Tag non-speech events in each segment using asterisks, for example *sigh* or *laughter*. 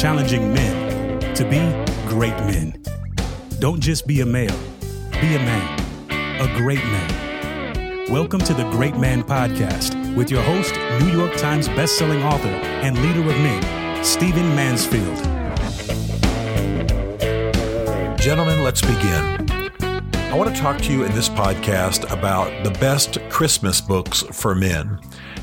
challenging men to be great men. Don't just be a male, be a man, a great man. Welcome to the Great Man Podcast with your host, New York Times bestselling author and leader of men, Stephen Mansfield. Gentlemen, let's begin. I want to talk to you in this podcast about the best Christmas books for men.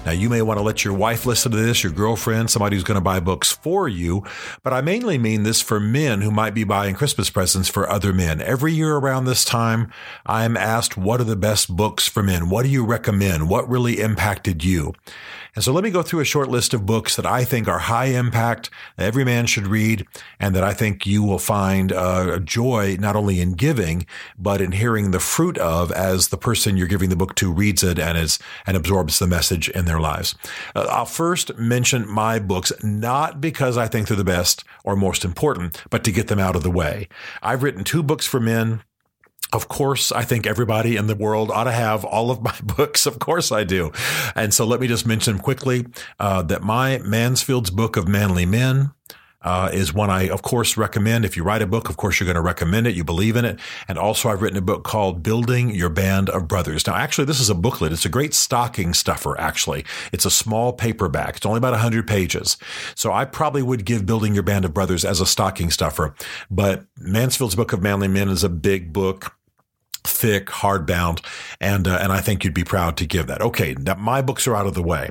Now, you may want to let your wife listen to this, your girlfriend, somebody who's going to buy books for you, but I mainly mean this for men who might be buying Christmas presents for other men. Every year around this time, I'm asked, what are the best books for men? What do you recommend? What really impacted you? And so let me go through a short list of books that I think are high impact, that every man should read, and that I think you will find uh, joy not only in giving, but in hearing the fruit of as the person you're giving the book to reads it and is and absorbs the message in their lives. Uh, I'll first mention my books, not because I think they're the best or most important, but to get them out of the way. I've written two books for men of course, I think everybody in the world ought to have all of *laughs* my books. Of course, I do. And so let me just mention quickly uh, that my Mansfield's Book of Manly Men uh, is one I, of course, recommend. If you write a book, of course, you're going to recommend it. You believe in it. And also, I've written a book called Building Your Band of Brothers. Now, actually, this is a booklet. It's a great stocking stuffer, actually. It's a small paperback. It's only about 100 pages. So I probably would give Building Your Band of Brothers as a stocking stuffer. But Mansfield's Book of Manly Men is a big book thick, hardbound, and uh, and I think you'd be proud to give that. Okay, now my books are out of the way.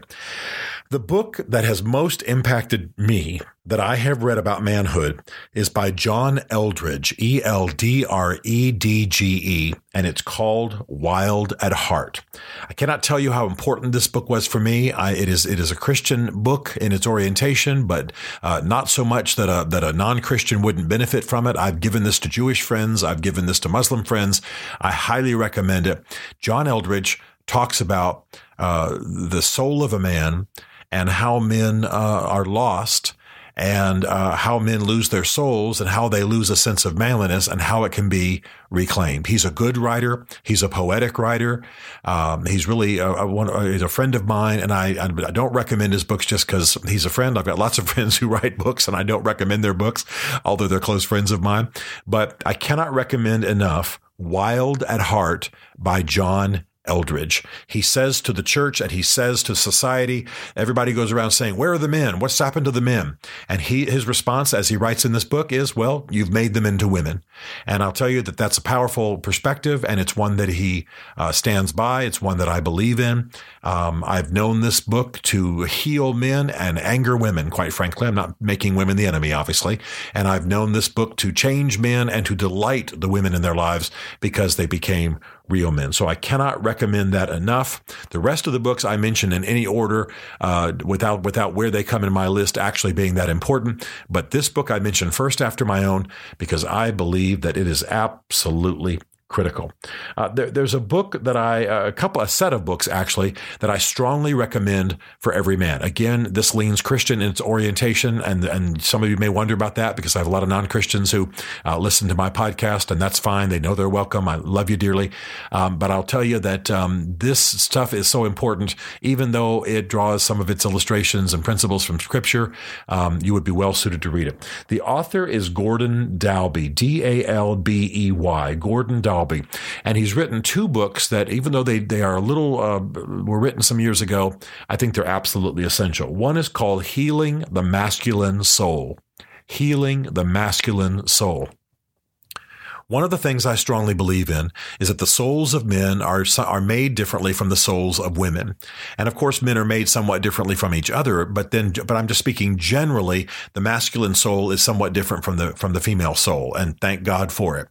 The book that has most impacted me that I have read about manhood is by John Eldredge, E L D R E D G E, and it's called Wild at Heart. I cannot tell you how important this book was for me. I, it is it is a Christian book in its orientation, but uh, not so much that a that a non Christian wouldn't benefit from it. I've given this to Jewish friends. I've given this to Muslim friends. I highly recommend it. John Eldredge talks about uh, the soul of a man and how men uh, are lost and uh, how men lose their souls and how they lose a sense of manliness and how it can be reclaimed. He's a good writer. He's a poetic writer. Um, he's really a, a, one, he's a friend of mine, and I, I don't recommend his books just because he's a friend. I've got lots of *laughs* friends who write books, and I don't recommend their books, although they're close friends of mine. But I cannot recommend enough Wild at Heart by John Eldredge. He says to the church and he says to society, everybody goes around saying, where are the men? What's happened to the men? And he, his response, as he writes in this book is, well, you've made them into women. And I'll tell you that that's a powerful perspective and it's one that he uh, stands by. It's one that I believe in. Um, I've known this book to heal men and anger women, quite frankly. I'm not making women the enemy, obviously. And I've known this book to change men and to delight the women in their lives because they became real men. So I cannot recommend that enough. The rest of the books I mention in any order, uh, without without where they come in my list actually being that important. But this book I mention first after my own because I believe that it is absolutely critical. Uh, there, there's a book that I, uh, a couple, a set of books actually, that I strongly recommend for every man. Again, this leans Christian in its orientation, and and some of you may wonder about that because I have a lot of non Christians who uh, listen to my podcast, and that's fine. They know they're welcome. I love you dearly, um, but I'll tell you that um, this stuff is so important, even though it draws some of its illustrations and principles from Scripture. Um, you would be well suited to read it. The author is Gordon Dalbey, D A L B E Y, Gordon Dalbey. And he's written two books that, even though they, they are a little, uh, were written some years ago, I think they're absolutely essential. One is called Healing the Masculine Soul. Healing the Masculine Soul. One of the things I strongly believe in is that the souls of men are, are made differently from the souls of women. And of course, men are made somewhat differently from each other, but then, but I'm just speaking generally, the masculine soul is somewhat different from the, from the female soul. And thank God for it.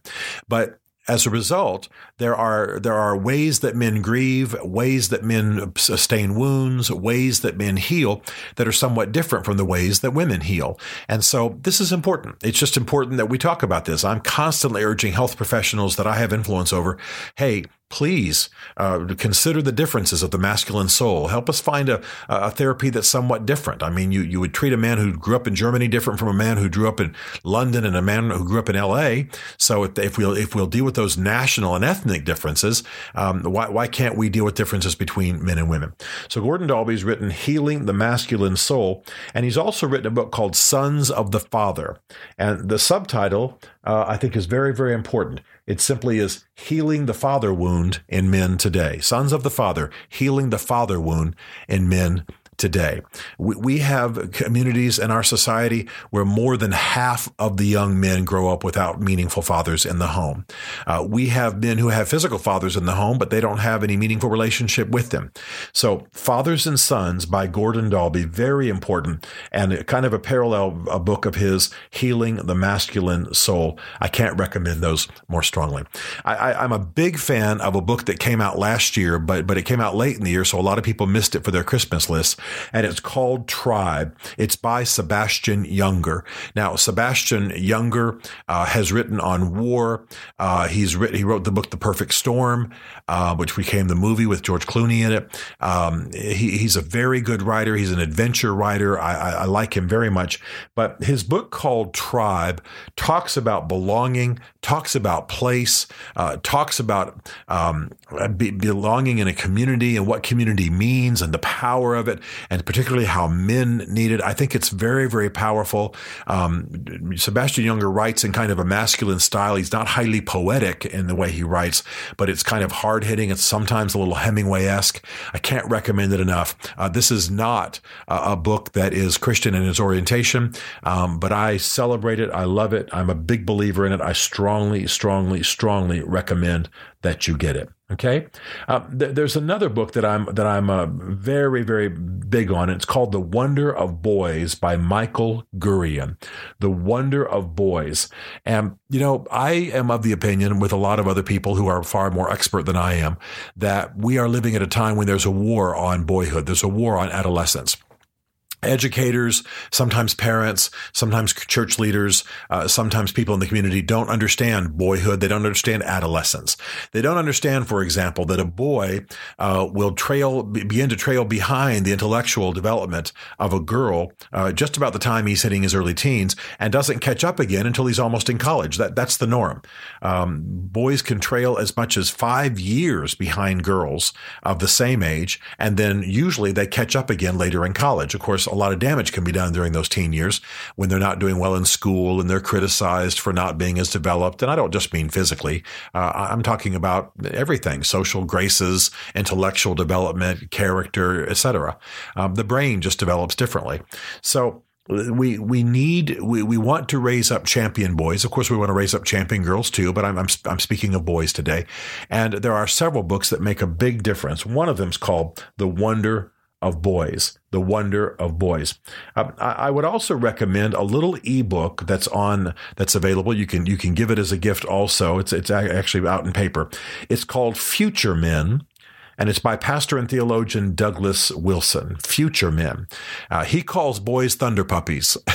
But as a result, there are there are ways that men grieve, ways that men sustain wounds, ways that men heal that are somewhat different from the ways that women heal. And so this is important. It's just important that we talk about this. I'm constantly urging health professionals that I have influence over, hey, please uh, consider the differences of the masculine soul. Help us find a, a therapy that's somewhat different. I mean, you, you would treat a man who grew up in Germany different from a man who grew up in London and a man who grew up in LA. So if we'll, if we'll deal with those national and ethnic differences, um, why, why can't we deal with differences between men and women? So Gordon Dalbey's written Healing the Masculine Soul, and he's also written a book called Sons of the Father. And the subtitle, uh, I think, is very, very important. It simply is healing the father wound in men today. Sons of the Father, healing the father wound in men today. We we have communities in our society where more than half of the young men grow up without meaningful fathers in the home. Uh, we have men who have physical fathers in the home, but they don't have any meaningful relationship with them. So, Fathers and Sons by Gordon Dalbey, very important and kind of a parallel a book of his, Healing the Masculine Soul. I can't recommend those more strongly. I, am a big fan of a book that came out last year, but but it came out late in the year, so a lot of people missed it for their Christmas list and it's called Tribe. It's by Sebastian Junger. Now, Sebastian Junger uh, has written on war. Uh, he's written, he wrote the book The Perfect Storm, uh, which became the movie with George Clooney in it. Um, he, he's a very good writer. He's an adventure writer. I, I, I like him very much. But his book called Tribe talks about belonging, talks about place, uh, talks about um, be, belonging in a community and what community means and the power of it and particularly how men need it. I think it's very, very powerful. Um, Sebastian Junger writes in kind of a masculine style. He's not highly poetic in the way he writes, but it's kind of hard hitting. It's sometimes a little Hemingway esque. I can't recommend it enough. Uh, this is not a, a, book that is Christian in its orientation, um, but I celebrate it. I love it. I'm a big believer in it. I strongly, strongly, strongly recommend that you get it. Okay, uh, th- there's another book that I'm that I'm uh, very very big on. It's called The Wonder of Boys by Michael Gurian. The Wonder of Boys, and you know I am of the opinion, with a lot of other people who are far more expert than I am, that we are living at a time when there's a war on boyhood. There's a war on adolescence educators, sometimes parents, sometimes church leaders, uh, sometimes people in the community don't understand boyhood. They don't understand adolescence. They don't understand, for example, that a boy uh, will trail, begin to trail behind the intellectual development of a girl uh, just about the time he's hitting his early teens and doesn't catch up again until he's almost in college. That that's the norm. Um, boys can trail as much as five years behind girls of the same age, and then usually they catch up again later in college. Of course, lot of damage can be done during those teen years when they're not doing well in school and they're criticized for not being as developed. And I don't just mean physically. Uh, I'm talking about everything: social graces, intellectual development, character, etc. Um, the brain just develops differently. So we we need we, we want to raise up champion boys. Of course, we want to raise up champion girls too. But I'm, I'm I'm speaking of boys today, and there are several books that make a big difference. One of them is called "The Wonder of Boys, The Wonder of Boys. Uh, I, would also recommend a little ebook that's on that's available. You can you can give it as a gift. Also, it's it's actually out in paper. It's called Future Men and it's by pastor and theologian Douglas Wilson, Future Men. Uh, he calls boys thunder puppies. *laughs*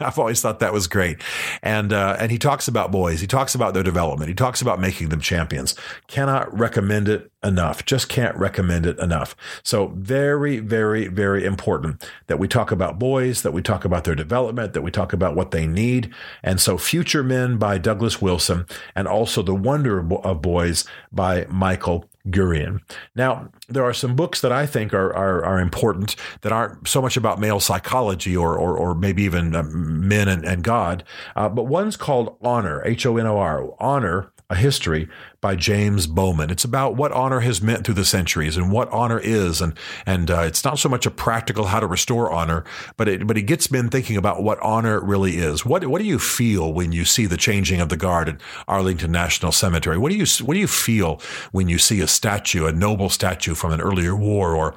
I've always thought that was great, and uh, and he talks about boys. He talks about their development. He talks about making them champions. Cannot recommend it enough. Just can't recommend it enough. So very, very, very important that we talk about boys, that we talk about their development, that we talk about what they need. And so Future Men by Douglas Wilson and also The Wonder of Boys by Michael Gurian. Now, there are some books that I think are, are, are important that aren't so much about male psychology or, or, or maybe even uh, men and, and God, uh, but one's called Honor, H O N O R, Honor a History by James Bowman. It's about what honor has meant through the centuries and what honor is. And, and uh, it's not so much a practical how to restore honor, but it, but it gets men thinking about what honor really is. What, what do you feel when you see the changing of the guard at Arlington National Cemetery? What do you, what do you feel when you see a statue, a noble statue from an earlier war or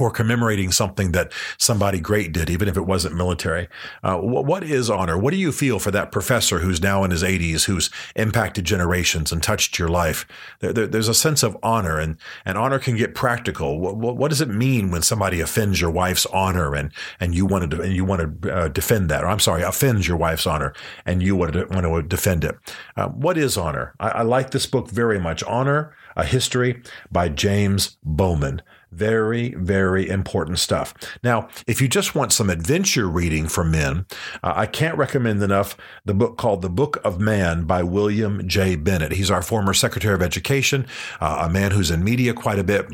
or commemorating something that somebody great did, even if it wasn't military. Uh, what, is honor? What do you feel for that professor who's now in his 80s, who's impacted generations and touched your life? There, there, there's a sense of honor, and, and honor can get practical. What, what, what, does it mean when somebody offends your wife's honor and, and you want to and you want to uh, defend that? Or I'm sorry, offends your wife's honor and you want to, want to defend it. Uh, what is honor? I, I like this book very much. Honor A History by James Bowman. Very, very important stuff. Now, if you just want some adventure reading for men, uh, I can't recommend enough the book called The Book of Man by William J. Bennett. He's our former Secretary of Education, uh, a man who's in media quite a bit.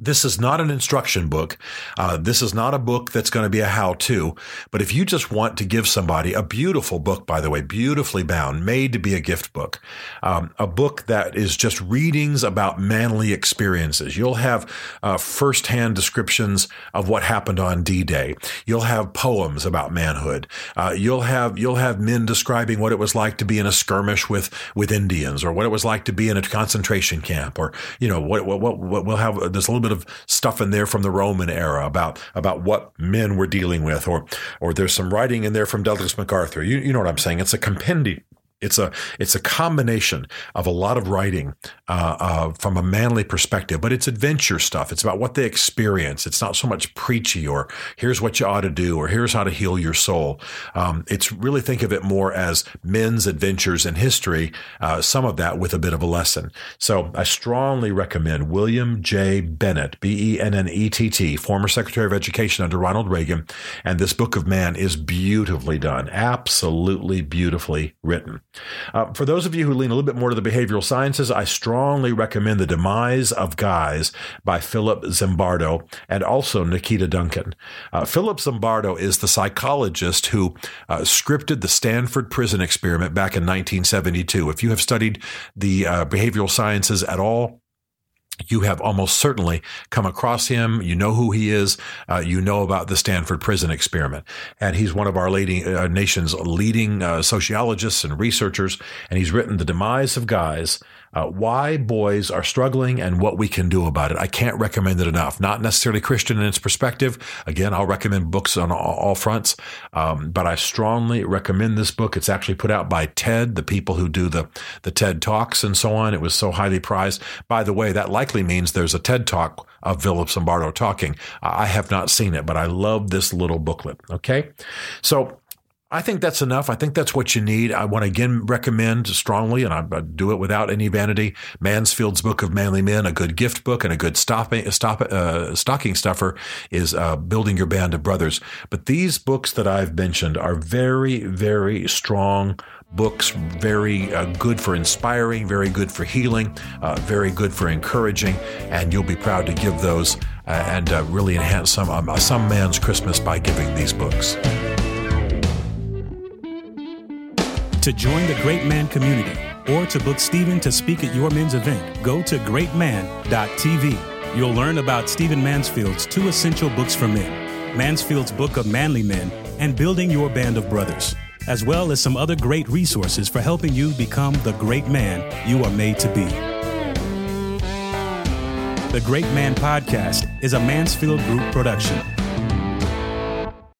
This is not an instruction book. Uh, this is not a book that's going to be a how to. But if you just want to give somebody a beautiful book, by the way, beautifully bound, made to be a gift book, um, a book that is just readings about manly experiences. You'll have uh, firsthand descriptions of what happened on D-Day. You'll have poems about manhood. Uh, you'll have you'll have men describing what it was like to be in a skirmish with with Indians, or what it was like to be in a concentration camp, or you know what what, what, what we'll have. A little bit of stuff in there from the Roman era about about what men were dealing with, or or there's some writing in there from Douglas MacArthur. You, you know what I'm saying? It's a compendium it's a it's a combination of a lot of writing uh, uh, from a manly perspective, but it's adventure stuff. It's about what they experience. It's not so much preachy or here's what you ought to do or here's how to heal your soul. Um, it's really think of it more as men's adventures in history. Uh, some of that with a bit of a lesson. So I strongly recommend William J. Bennett, B E N N E T T, former Secretary of Education under Ronald Reagan, and this Book of Man is beautifully done, absolutely beautifully written. Uh, for those of you who lean a little bit more to the behavioral sciences, I strongly recommend The Demise of Guys by Philip Zimbardo and also Nikita Duncan. Uh, Philip Zimbardo is the psychologist who uh, scripted the Stanford prison experiment back in 1972. If you have studied the uh, behavioral sciences at all, you have almost certainly come across him. You know who he is. Uh, you know about the Stanford prison experiment. And he's one of our uh, nation's leading uh, sociologists and researchers. And he's written The Demise of Guys uh, why boys are struggling and what we can do about it. I can't recommend it enough. Not necessarily Christian in its perspective. Again, I'll recommend books on all, all fronts, um, but I strongly recommend this book. It's actually put out by TED, the people who do the the TED talks and so on. It was so highly prized. By the way, that likely means there's a TED talk of Philip Zimbardo talking. I have not seen it, but I love this little booklet. Okay, so I think that's enough. I think that's what you need. I want to again recommend strongly, and I, do it without any vanity, Mansfield's Book of Manly Men, a good gift book and a good stopping, stop, uh, stocking stuffer is uh, Building Your Band of Brothers. But these books that I've mentioned are very, very strong books, very uh, good for inspiring, very good for healing, uh, very good for encouraging, and you'll be proud to give those uh, and uh, really enhance some um, some man's Christmas by giving these books. To join the Great Man community or to book Stephen to speak at your men's event, go to greatman.tv. You'll learn about Stephen Mansfield's two essential books for men Mansfield's Book of Manly Men and Building Your Band of Brothers, as well as some other great resources for helping you become the great man you are made to be. The Great Man Podcast is a Mansfield Group production